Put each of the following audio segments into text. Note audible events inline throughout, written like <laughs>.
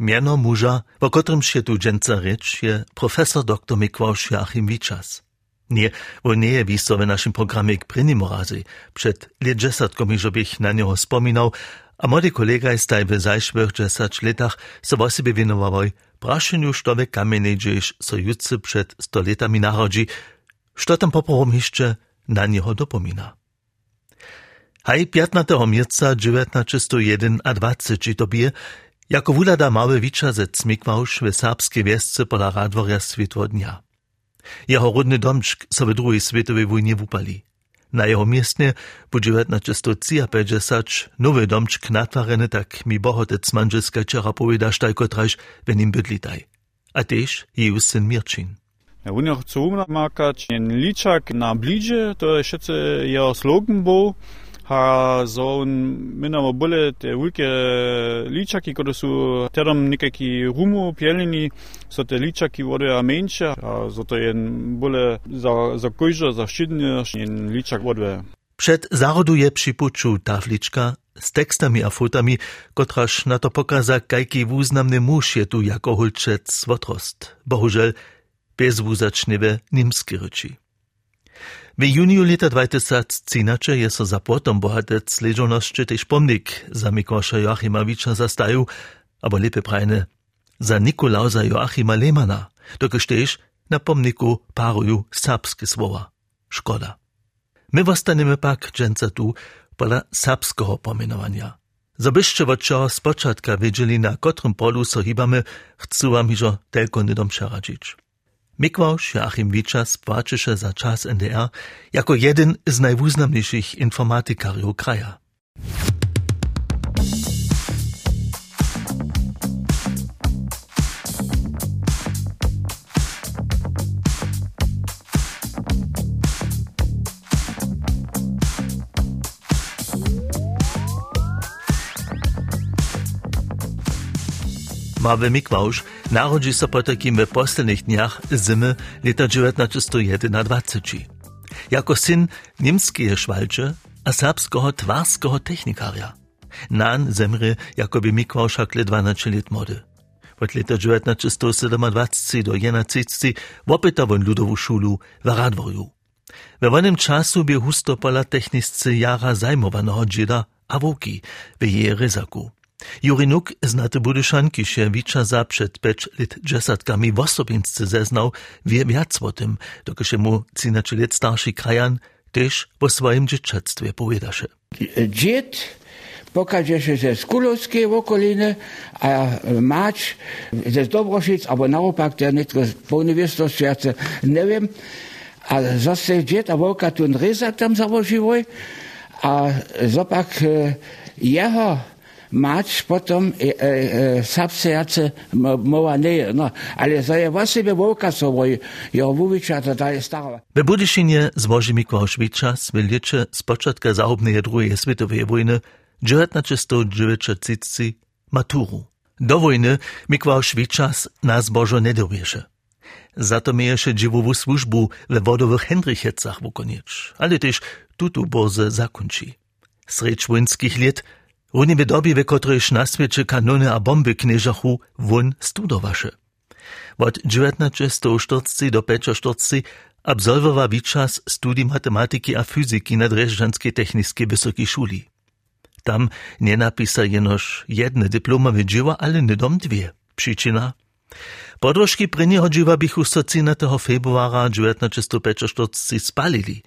Miano muža, o którym się tu dżęca rzecz, je profesor dr Mikłaus Joachim Wiczas. Nie, bo nie je wisto w naszym programie k prynim razy. Przed lat dziesiątkom, iż bych na niego wspominał, a młody kolega jest taj w zajszłych dziesiąt latach so o sobie winowałoj, praszeniu, što we kamienie gdzieś so jutce przed sto latami narodzi, što tam poprawom jeszcze na niego dopomina. Haj 15. mierca 1901 a 20 dobie, jako wulada mały wiczazec Mikwałsz w serbskiej wiesce pola Radworja Światło Dnia. Jeho rodny domčk so w drugiej światowej wojnie wupali. Na jeho miestnie w 1953 nowy domčk natwareny tak mi bohotec manželska čera poveda štajko traž ve nim bydlitaj. A tež jej syn Mirčin. Ja, on chce makać liczak na blidzie, to jest jeho slogan był, ha so minamo bole te wielkie liczaki, które są teraz niekaki rumu pieleni, so te liczaki wodę mniejsze, a so to jen bole za, za kojże, za szydnie, jen liczak wodę. Przed zaroduje przypuczu tafliczka z tekstami a fotami, kotraż na to pokaza, jaki wuznamny muż je tu jako hulczec wotrost. Bohužel, bezwuzacznywe nimskie ryczy. V juniju leta 2013 je so zapotom bohatec sležonosče tež pomnik za Mikoša Joachimaviča zastavil, abo lepe prajne, za Nikolauza Joachima Lemana, dokaštejš na pomniku paruju sapske slova. Škoda. My ostaneme pak dženca tu, pola sapského pomenovania. Zabyščevo čo spočatka wiedzieli, na kotrym polu so hibamy, chcą wam, że tylko nie dom przeradzić. Mikłaus Joachim Wiczas płaczysze za czas NDR jako jeden z najwuznamniejszych informatykarów kraja. Mały Mikłausz narodzi so po takim w poslednych dniach zimy lata 1921. Jako syn niemskiego szwalcze a serbskiego twarskiego technikaria. Nan zemry jakoby Mikłauszak le 12 lat młody. Od lata 1927 do 31 wopyta won ludową szulu w Radworju. We wonym czasu by husto pola techniscy jara zajmowanego dzieda a woki w jej ryzaku. Juri Nuk znate bude šankiše viča za před peč let džesatkami vosobince zeznal, wie viac o tym, dokaže mu cinače let starší krajan tež po svojim džečatstve povedaše. Džet pokaže się ze Skulovskiej okoliny, a mać ze Dobroszyc, albo naopak, to ja nie pełny wiesz, to świadczy. A zostaje dziecko, a wołka tu rysak tam założyły, a zopak e, jeho mać potom e, e, sapsejace mowa nie, no, ale to je właściwie wołka sobą, Jowowicza to daje stara. We Budyszynie złoży Mikołaj Szwicza w licze z początka zaobnej II światowej wojny 1939 maturu. Do wojny Mikołaj Szwicza na zbożo nie dowiesze. Za to mieješe dziewową służbu we wodowych Hendrichecach wukoniecz, ale też tutu boze zakończy. Srecz wojnskich lat Oni w dobie, w którejś na świecie kanony a bomby knieżachu won studowaše. Od 1940 do 45 absolwował Wiczas studii matematyki a fizyki na Dreżdżanskiej Technicznej Wysokiej Szuli. Tam nie napisał jenoż jedne dyplomowe dzieła, ale dom dwie. Przyczyna? Podróżki prynieho dzieła bichu 13 februara 1945 spalili,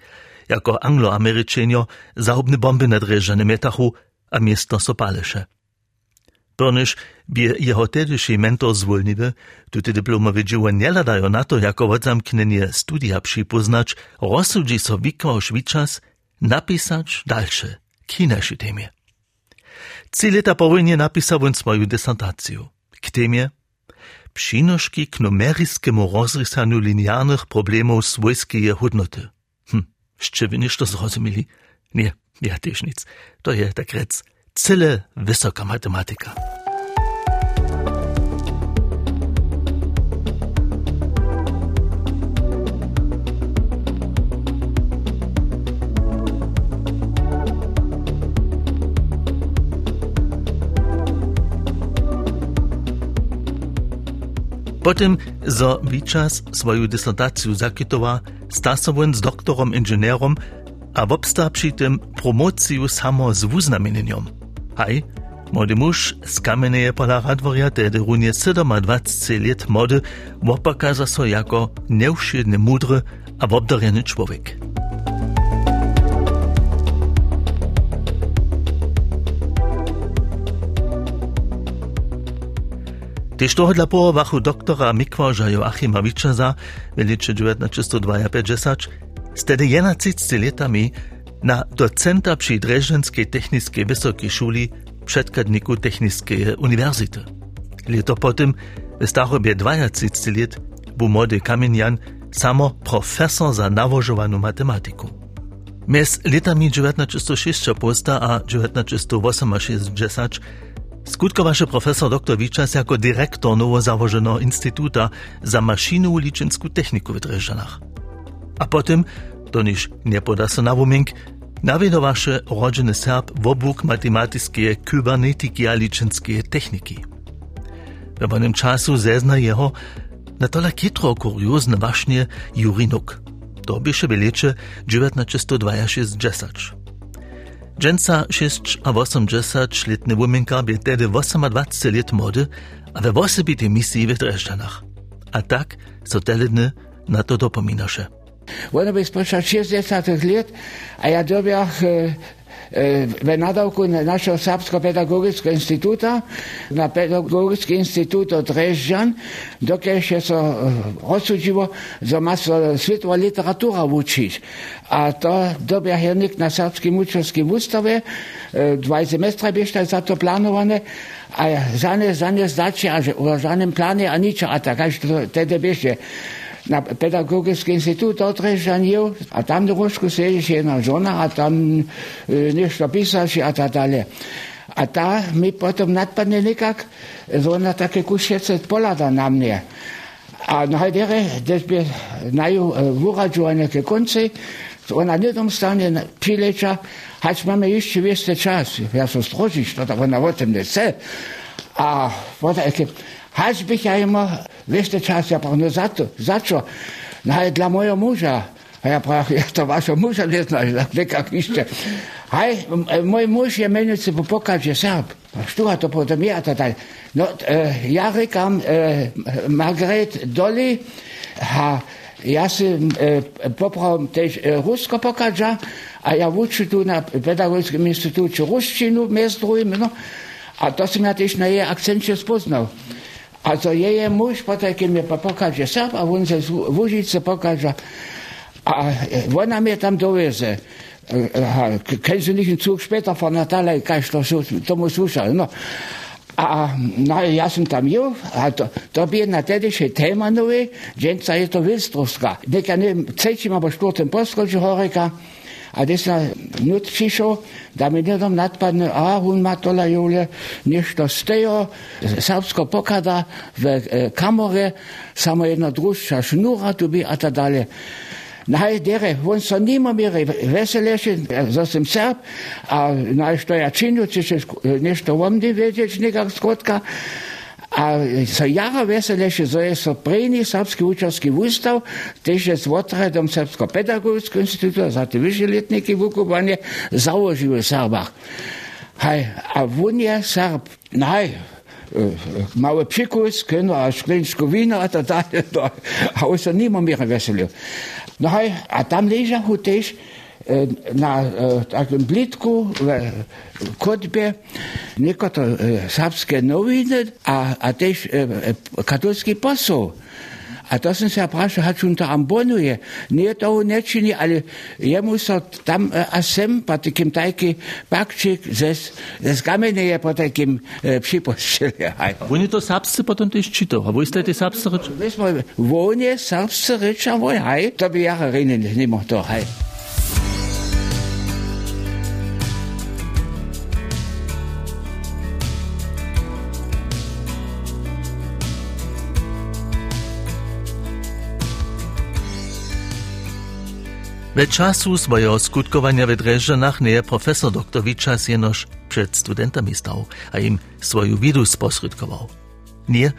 jako anglo-ameryczenio zahubne bomby na Dreżdżanym metachu a miestno so paleše. Brnyš by jeho tedyši mentor zwolniwy, tuty dyplomowe dzieło nie ladają na to, jako odzamknienie studia przypoznać, rozsudzi so wikał Szwiczas napisać dalsze, kinaszy temie. Trzy lata po napisał on swoją dysertację. K temie Przynoszki k numeryskiemu rozrysaniu linearnych problemów swojskiej hodnoty. Hm, jeszcze wy to zrozumieli? Nie, ja też nic. To je tak rec Zille, visoka matematika. Potem za Vičas svoju disertaciju zakitova sta soven z doktorom inženjerom, a v obstajši tem promociju samo z vuznamenjenjem. Haj, młody mąż z kamiennej palara dworia tedy runie 27 let młody opakaza so jako nieuszydny mudry a obdarjony człowiek. Tež toho dla polovachu doktora Mikvoža Joachima Vičaza v letu 1952 s tedy 11 letami na docenta przy Dreżdżenskiej Technicznej Wysokiej Szuli przedkadniku Technicznej Uniwersyty. Lito potem, w starobie 20 lat, był młody kamienian samo profesor za nawożowaną matematyku. Mes latami 1906 posta a 1968 skutkowaše profesor dr Wiczas jako dyrektor nowo założonego Instytuta za maszynu liczynską techniku w Dreżdżanach. A potem, to niż nie poda na wumink, Navinovaše rođene Serb v obuk matematijske kybernetiki ali čenske tehniki. V onem času zezna jeho na tola kitro kuriozne vašnje Jurinuk. To bi še veleče 1962. Dženca 6 a 80 letne womenka bi tede 28 let mode, a v osebiti misiji v Dreščanah. A tak so teledne na to dopominaše. Onda bi ispočao 60. let, a ja dobijah v nadavku našega Srpsko-pedagogijskega instituta na Pedagogijski institut od Režžan, dokaj še so odsudživo za maso svetova literatura učiti. A to dobija hernik na Srpskim učiteljskim ustave, dva semestra bi šta za to planovane, a zanje, zanje znači, a že v žanem plane, a nič, a tako, tede bi še. Na Pedagogický institút odrežanil a tam trošku sediš jedna žena a tam e, nešto písaš a tak ďalej. A tá mi potom nadpadne nekak, že ona také kušece polada na mne. A najdere, když by naju uradžovane ke konci, ona nedom stane prileča, hač máme ešte vieste čas. Ja som strožiš, to ona o tom nechce. A potom, Hač bych ja immer, wiesz czas, ja za to, za co? No ale dla mojego męża. A ja prawie, <laughs> ja to waszego męża nie znasz, tak jak jeszcze. Hej, mój mąż je menicy po pokazie Serb. Sztuła to potem ja to dalej. No, e, ja rekam e, Margaret Dolly, ha, ja si e, poprał też e, rusko pokaża, a ja uczę tu na Pedagogicznym Instytucie Ruszczynu, między drugim, no. A to sam ja też na jej akcencie spoznał. Also jeje muž potajke mi pokaže Srb, a on se v Užice pokaže. A ona mi tam doveze. Kennst du nicht einen Zug später von Natalia, kann ich doch so, to mu slušal. No. A no, ja sam tam jo, a to, to bi jedna tediše tema nove, dženca je to Vilstrovska. Neka ne, cečim, abo šturtem poskoči horeka, a gdy sa nut přišao, da mi nedom nadpadne, a on má tola jule nešto z tejo, srbsko pokada v e, kamore, samo jedna družša šnura tu bi a tak dalje. najdere, on so nima mira, veseleši ja, za sem serb, a najšto ja činju, če še nešto omdi vedjeć nekak skotka, a so jara veseleši, zoje so prejni srpski učarski ustav, tež je s otradom Srpsko pedagogijsko instituta, zate višeletniki Vukovanje, založili v Srbah. Haj, a on je Srb, naj, eh, małe psikus, kino, a szkleńsko wino, a tak dalej. A on nie ma mnie weselił. No hej, a tam ležahu tež e, na e, takom blitku v e, kotbe nekoto sapské noviny a, a tež katolský posol. A to som sa prašal, hač on to ambonuje. Nie to nečini, ale jemu sa tam e, a sem po takým tajky pakčik zes, zes je po takým. E, Oni to sapsce potom tiež čítal. A vy ste tie sapsce reči? Vône sapsce reča voj, hej. To by ja rejne nemohol to, hej. We czasu swojego skutkowania w Dreżdżanach nie profesor dr Wiczas jenoż przed studentami stał, a im swoją widu sposrydkował. Nie,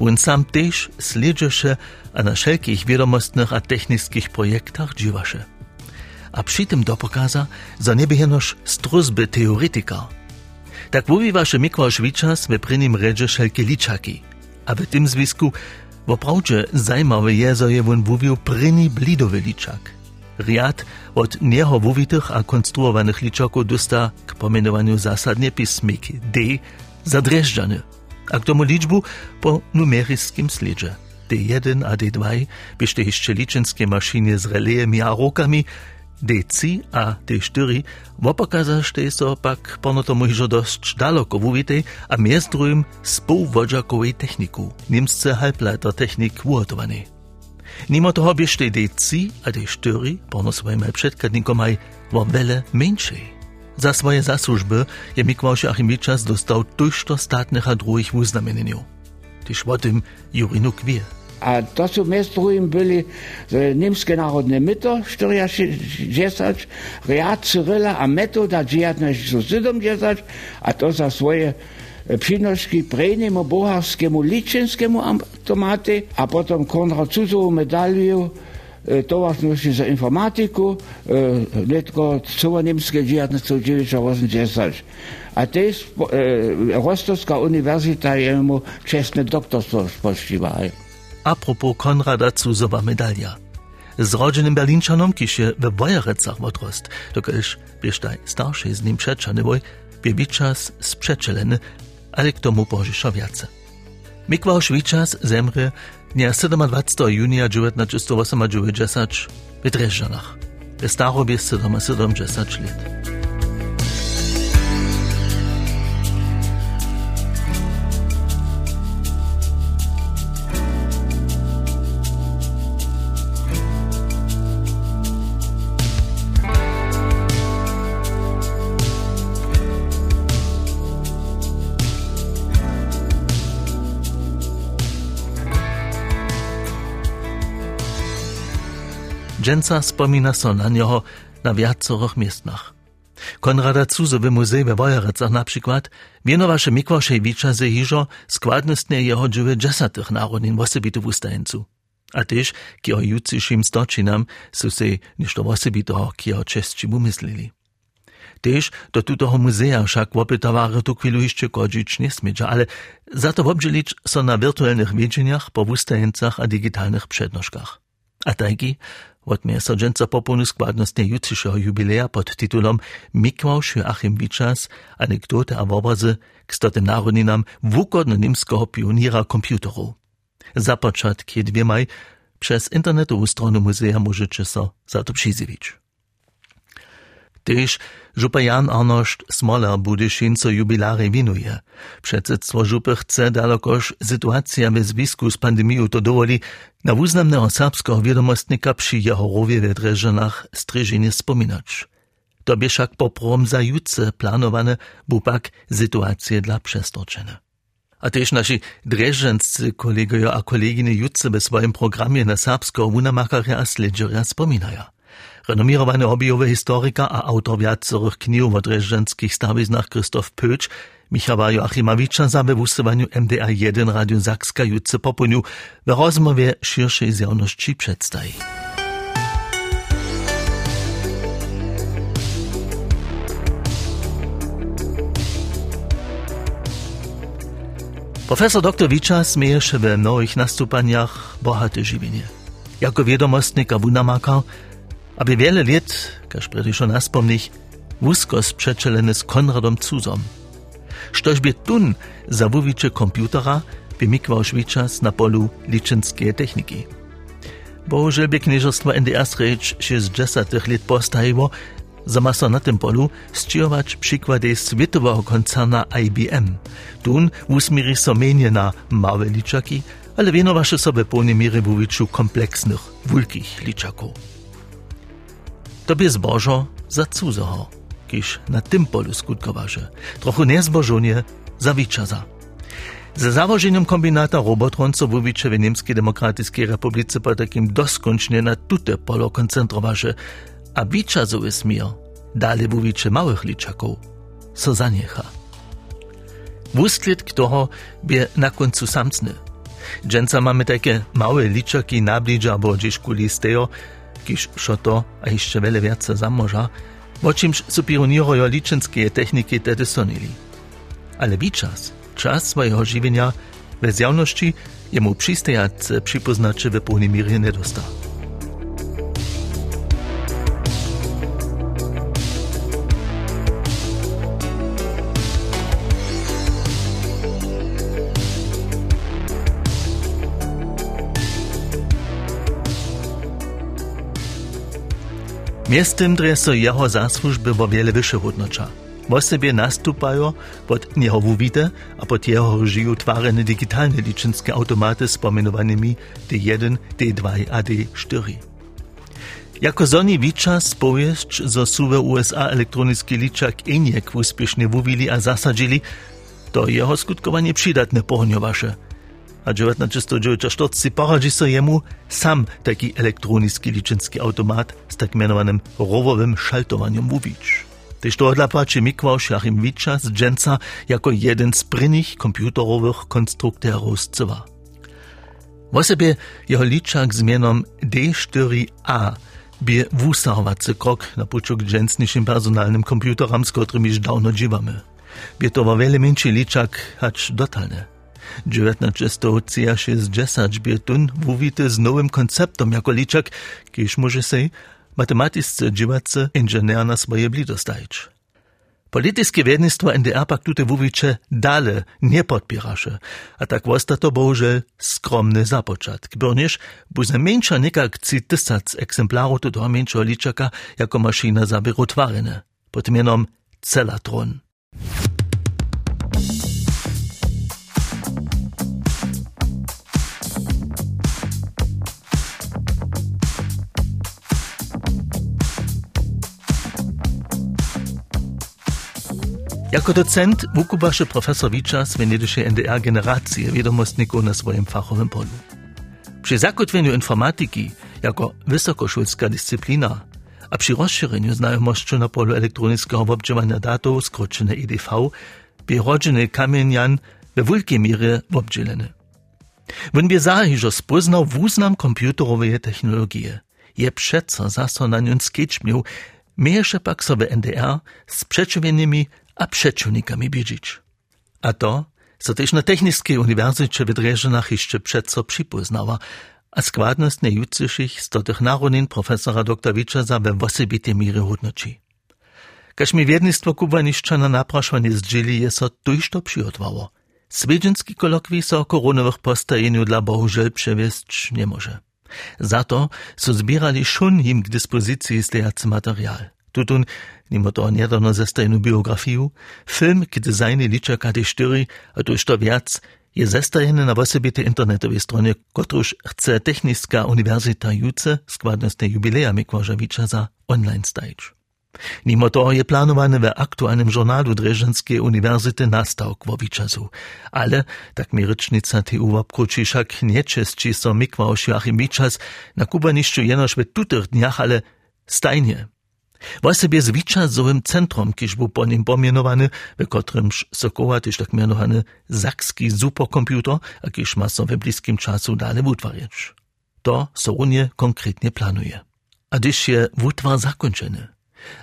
On sam też sledžeše a na wszelkich wiadomostnych a technickich projektach dziwaše. A przy tym dopokaza, za nieby jenoż struzby teoretyka. Tak mówi wasze Mikołaj Wiczas we prynim redzie wszelkie liczaki. A w tym związku woprawdzie zajmowy je, że je won mówił pryni blidowy liczak. Riad od niego wówitych a konstruowanych liczaków dosta k pomenowaniu zasadnie pismik D zadreżdżany a k tomu liczbu po numerickim sledzie. D1 a D2 byście jeszcze liczenskie maszyny z relejemi a rokami, D3 a D4 wopakazašte so pak pono tomu hižo dosť daleko vuvitej a miest druhým spoluvodžakovej techniku, niemsce halbleiter technik Mimo toho biešte deci a tej štyri ponosujeme predkladníkom aj vo veľa menšej. Za svoje zaslužby je Mikłaš Achimičas dostal tušto státnych a druhých uznameneniov. Tyž o tym Jurinu Kvie. A to sú mes druhým byli e, Nemské národné myto, 40, Riad Cyrilla a Metoda 1970 a to za svoje przynośki prejniemu boharskiemu liczenskiemu automaty, a potem Konrad Cuzową medalię towarzności za informatyku, letko cała niemskie 1980. A też Rostowska Uniwersytet jemu czesne doktorstwo spościwa. Apropos Konrada Cuzowa medalia. Z rodzinnym Berlinczanom, kiż je we Wojerecach odrost, dokelż bieżtaj starszy z nim przeczany woj, biebicas sprzeczeleny, ale k tomu pożysza wiace. Mikłaus Wiczas zemrze dnia 27. junia 1998 w Dreżanach. W starobie 77 lat. Dżęca spomina so na niego na wiacorych miestnach. Konrada Cuzowy muzej we Wojerecach na przykład wienowaše Mikłaszewicza ze hiżo składnostnie jeho dżywy dżesatych narodnin w ustajeńcu. A też ki o jutrzejszym stoczynam su se ništo osobito ki o czesci umyslili. Też do tutoho muzeja však opytowary tu chwilu jeszcze kodzić nie ale za to obdzielić so na wirtualnych wiedzeniach po ustajeńcach a digitalnych przednoszkach. A tajki Odmie so dżęca poponu składnostnie jutrzejszego jubileja pod tytułom Mikłaus Joachim Wiczas, anegdoty a obrazy k stotym narodninam wukodno niemskiego pioniera komputeru. Zapoczat kiedy maj przez internetową stronę muzea możecie so za to przyzywić. Tyż župa Jan Arnošt Smolar bude šinco jubilare vinuje. Předsedstvo župy chce dalokož situacja ve zwisku z pandemiją to na wuznamnego serbskiego wiadomostnika przy jeho rowie we Dreżanach stryżenie wspominać. To by však poprom za jutce planowane bupak sytuacje dla przestoczenia. A też nasi dreżanscy kolegowie a koleginy jutce we swoim programie na serbsko wunamakarja a sledżerja wspominają. Renomierowany hobbyjowy historyka a autor wiacorych knihu o dreżdżanskich stawiznach Krzysztof Pöcz Michała Joachimowicza za bewustowaniu MDA1 Radio Zakska jutce popuniu w rozmowie szerszej zjawności przedstawi. Profesor dr Wicza smieje się we mnogich nastupaniach bohate żywienie. Jako wiadomostnik a wunamaka aby wiele lat, każ predyszo naspomnich, wusko sprzeczeleny z Konradom Cuzom. Štož by tun za wuwicze komputera by mikwał na polu liczenskie techniki. Bohužel by knieżostwo NDR Srecz się z dziesiątych lat postawiło, zamiast na tym polu stiować przykłady światowego koncerna IBM. Tun usmiri so na małe liczaki, ale wienowasze sobie pełnej miery wuwiczu kompleksnych, wulkich liczaków. Tobie zbożo za cudzoho, kiż na tym polu skutkoważe. Trochu niezbożonie za wiczaza. Ze założeniem kombinata Robotron, co wuwicze w Niemskiej Demokratycznej Republice po takim doskoncznie na tute polo koncentroważe, a wiczazowy smir dalej wuwicze małych liczaków, so zaniecha. Wusklit, którego by na końcu samcny. Dżęca mamy takie małe liczaki nabliża, bo gdzieś kuli stejo, kiż šo to a jeszcze wiele więcej zamoża, o czymś supionują liczenskie techniki tedy sonili. Ale wiczas, czas swojego żywienia, bez jawności jemu przystajać przypoznaczy w pełnej mierze nie Miestem dre so jeho zasłużby wo wiele wyższe hodnocza. Wo sobie nastupają pod jeho wuwite, a pod jeho żyju twarene digitalne liczenskie automaty z pomenowanymi D1, D2 a D4. Jako zoni wiczas powieszcz, zo su w USA elektroniczny liczak eniek uspiesznie wuwili a zasadzili, to jeho skutkowanie przydatne pohniowasze – a 1994 poradzi so jemu sam taki elektroniczny liczynski automat z tak mianowanym rowowym szaltowaniem mówić. Tyż to odlapaczy Mikłaus Joachim Wicza z Dżęca jako jeden z prynych komputerowych konstruktorów z Cywa. W sobie jeho liczak z mianem D4A bie wusarwacy krok na puczuk dżęcniczym personalnym komputeram, z którymi już dawno dziwamy. Bie to wiele mniejszy liczak, acz dotalne. 1960 bietun wówity z nowym konceptom jako liczak, kiež może się matematyce dziwace inżynier na swoje blido stajć. Polityckie wiednictwo NDR pak tute wówicze dale nie podpierasze, a tak wosta to bohužel skromny zapoczatk. Byrniż, bu za mniejsza nikak ci tysac egzemplarów to mniejszego liczaka jako maszyna zabiru twarene, pod Celatron. Jako docent wukubaše profesor Wicza z venedysche NDR generacje wiadomostników na swoim fachowym polu. Przy zakotwieniu informatyki jako wysokoszulska dyscyplina, a przy rozszerzeniu znajomości na polu elektronicznego obdziewania datów, skrócone EDV, by rodziny kamienian we wielkiej mierze obdzielene. Won by zahi, że spoznał wuznam komputerowej technologie, je przeco zaso na nią sketch miał, mierze pak sobie NDR z przeciwnymi a przeciwnikami biedzić. A to, co też na Technicznej Uniwersytecie w Dreżynach jeszcze przedco przypoznała, a składność nejutrzejszych stotych narodnin profesora dr Wiczaza we osobitej mierze hodnoci. Każ mi wiednictwo kubaniszcza na napraszanie zdzieli je so tuż to przyotwało. Swiedzinski kolokwij so o koronowych postajeniu dla bohužel przewiesć nie może. Za to so zbierali szun im k dyspozycji stejacy materiał. Tutun, nimo to niedawno zestajnu biografiu, film, zajny liczę kady sztyry, a to to wiac, je zestajeny na osobitej internetowej stronie, kotruż chce Technicka Uniwersita Juce składnostne jubileja Mikłażewicza za online stage. Nimo to je planowane w aktualnym żurnalu Dreżenskiej Uniwersyty nastałk wowiczazu. Ale, tak mi rycznica TU wapkruci wszak nie czesci so Mikłaż Joachim Wiczas na kubaniszczu jenoż w tutych dniach, ale stajnie. Właśnie zwyczajowym centrum, kiż był po nim pomienowany, w kotrymż Sokoła też tak mianowany zakski superkomputer, a kiż ma we bliskim czasu dalej utwarzać. To Sorunie konkretnie planuje. A gdyż je utwar zakończony,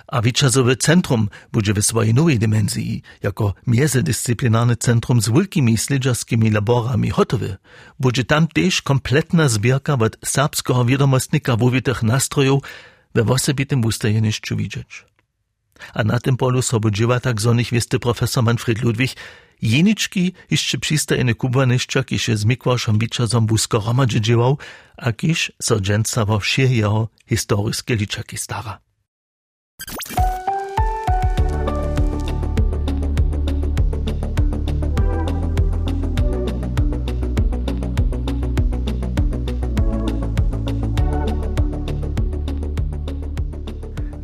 a wyczasowe centrum będzie w swojej nowej dimensji, jako międzydyscyplinarne centrum z wielkimi śledzarskimi laborami hotowe, będzie tam też kompletna zbierka od serbskiego wiadomostnika wówitych nastrojów, we osobitym ustajeniszczu widzieć. A na tym polu sobodziła tak zonych wiesty profesor Manfred Ludwig, jeniczki jeszcze przystajene kubaniszcza, kiż je z Mikłaszem Biczazom busko romadzi dziełał, a kiż so dżęca wo wsie jeho historyskie liczaki stara.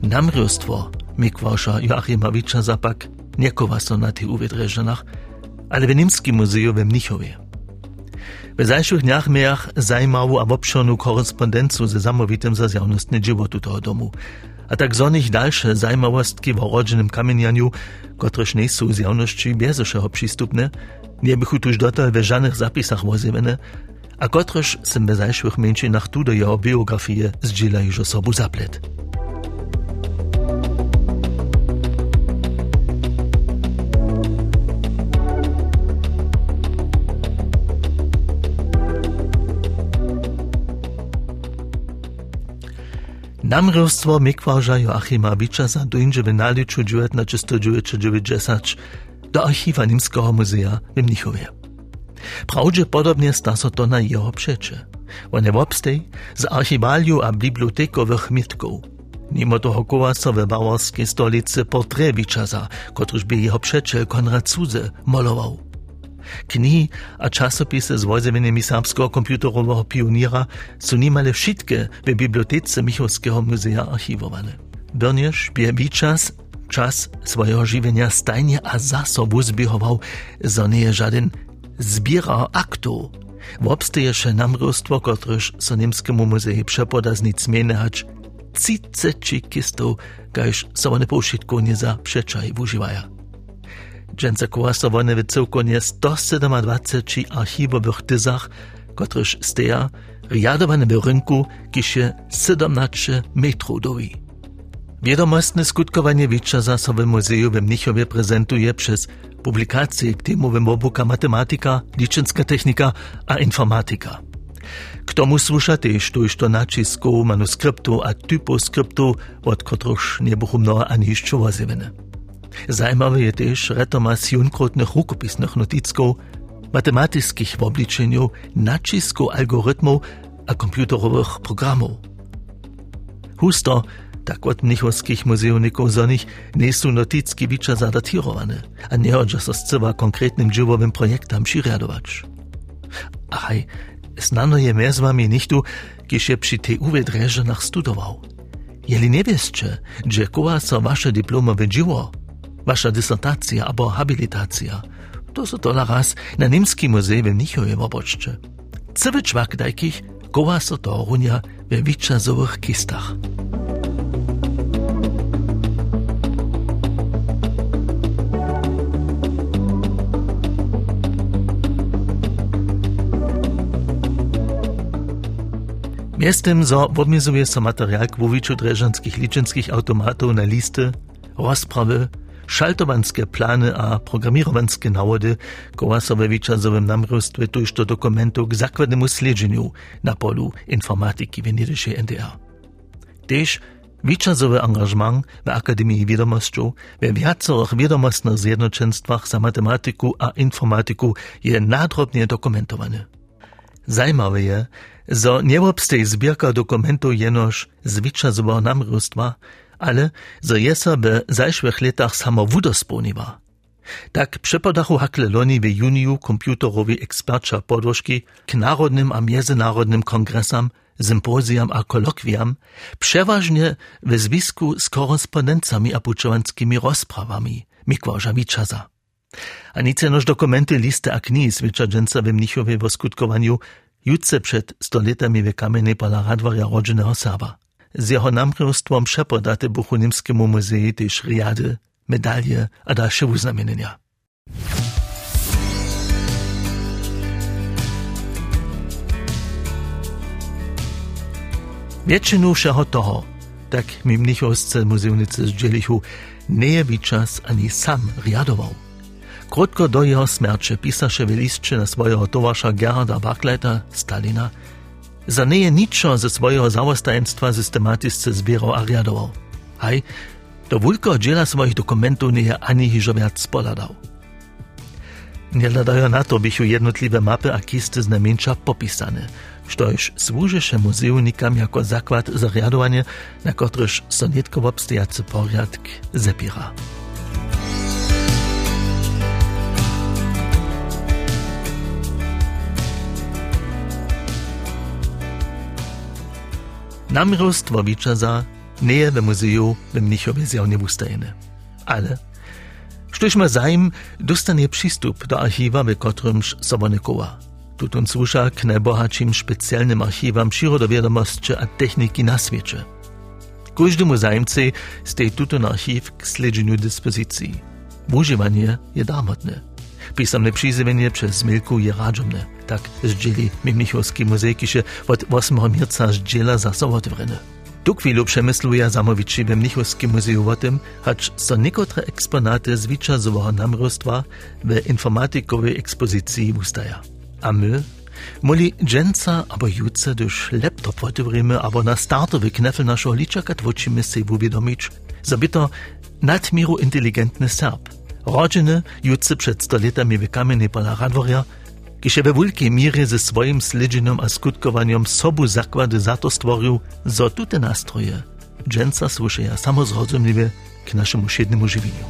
Namrostwo Mikłasza Joachimowicza zapak niekowa so na tych uwiedrzeżenach, ale w Niemskim Muzeum w Mnichowie. W zajszych dniach miach zajmawą a obszerną korespondencję ze zamowitym za zjawnostny żywotu toho domu. A tak zonych dalsze zajmawostki w rodzinnym kamienianiu, kotreż nie są z jawności bezeszego przystupne, nie bychu tuż dotal w żadnych zapisach wozywane, a kotreż sem w zajszych męczynach tu do jego biografii zdziela już osobu zaplet. Joachima Wiczasa dojdzie w naliczu 1990 do archiwa Niemskiego Muzea w Mnichowie. Prawdzie podobnie sta to na jeho przecze. On obstej z archiwaliu a bibliotekowych mitków. Mimo toho koła so w bawarskiej stolicy portret Wiczasa, kotryż by jeho przecze Konrad Suze malował. Knihy a časopise z vojzevenimi serbského komputerového pioniera sú nimale všetké v bibliotece Michovského muzea archivované. Berniež by čas čas svojho živenia stajne a zasobu zbiehoval, zo nie je žaden zbiera aktov. Wobsteješe namrostwo, kotrež so Niemskemu muzeji przepoda z nic mienehać, ciceči kistov, kajž so one poušitku nie za przeczaj używają. Dżęce kołaso wone w cyłkonie 127 archiwowych tyzach, kotryż steja riadowane w rynku, kisie 17 metrów dowi. Wiadomostne skutkowanie Witczaza so w muzeju w Mnichowie prezentuje przez publikacje k temowym obuka matematyka, liczynska technika a informatyka. K tomu słusza też tuż to nacisku manuskryptu a typoskryptu, od których nie było mnoho ani jeszcze Zajmawy je też retomas junkrotnych rukopisnych noticków, matematickich obliczeniu, nacisku algorytmów a komputerowych programów. Husto, tak od mnichowskich muzeoników zonych, nie są noticki bicza zadatirowane, a nie chodzi so scywa konkretnym dziewowym projektam przyradować. Achaj, znano je mez wami nichtu, kiż je przy tej studował. Jeli nie wieszcie, że koła so dzieło, Wasza dysertacja albo habilitacja, to so to naraz na Niemskim muzeum w Nichowie w oboczcze. Cały czwak dajkich koła so to runia we wiczazowych kistach. Miestem zo odmizuje so materiał k wówiczu dreżanskich liczynskich automatów na listy, rozprawy, Šaltowanske plany a programirovanske nawody kołasowe wiczazowym namrostwie tuż do dokumentu k zakładnemu śledzeniu na polu informatyki w NDR. Też Wiczazowy angażment w Akademii Wiadomościów we wiacorych wiadomostnych zjednoczeństwach za matematyku a informatyku je nadrobnie dokumentowany. Zajmawe je, że nie obstej zbierka dokumentu jenoż z Wiczazowego namrostwa, ale że jesa by zajszłych latach samo wudospełniła. Tak przypadachu hakle loni w juniu komputerowi ekspercza podłożki k narodnym a międzynarodnym kongresam, sympozjam a kolokwiam, przeważnie w związku z korespondencami a puczowanskimi rozprawami Mikłaża Wiczaza. A nicenoż dokumenty, listy a knihy zwyczajęca w Mnichowie w skutkowaniu jutce przed stoletami w kamiennej pola radwarja rodzinnego Serba. z jeho namrostvom še podate Bohunimskemu muzeju tež riade, medalje, a da še uznamenjenja. Většinu všeho toho, tak mi mnichosce muzejnice z Dželichu, nejevý čas ani sam riadoval. Krotko do jeho smrče pisaše v listče na svojho tovaša Gerda Bakleta, Stalina, za niczo ze swojego zawostaństwa systematycznie zbierał a riadował. Haj, do wulko dziela swoich dokumentów nie ani hiżo wiac poladał. Nie ladają na to, bychu jednotliwe mapy a kisty znamieńcza popisane, štož służysze muzeumnikam jako zakład zariadowania, na któryż sonietko obstojacy porядk zepira. Namierostwo Wiczaza nie je w muzeju w Mnichowie zjawnie ustajene. Ale, sztoś ma zajm, dostanie przystup do archiwa, w którymż sobony koła. Tutun słusza k najbohatszym specjalnym archiwam przyrodowiadomości a techniki na świecie. Każdemu zajmcy stej tutun archiw k sledzeniu dyspozycji. Używanie je darmotne. Pisamne przyzywanie przez Milku je radzomne. Tak zdzieli Mimnichowski muzej, kisze od 8 marca zdziela zasa otwrene. Tu chwilu przemysłuje Zamowici w Mnichowskim muzeum o tym, choć są niektóre eksponaty z wyczasowego namrostwa w informatikowej ekspozycji ustaja. A my Moli dżęca albo jutce, gdyż laptop otworimy, albo na startowy knefel naszego liczaka twoczymy sobie uwiadomić, że by to nadmieru inteligentny Serb. Rodziny jutce przed stoletami w kamiennej pola Radworja, kiedy we wielkiej mierze ze swoim sledzeniem a skutkowaniem sobu zakłady za to stworzył, że te nastroje dżęca słyszeja samozrozumiwie k naszemu siednemu żywieniu.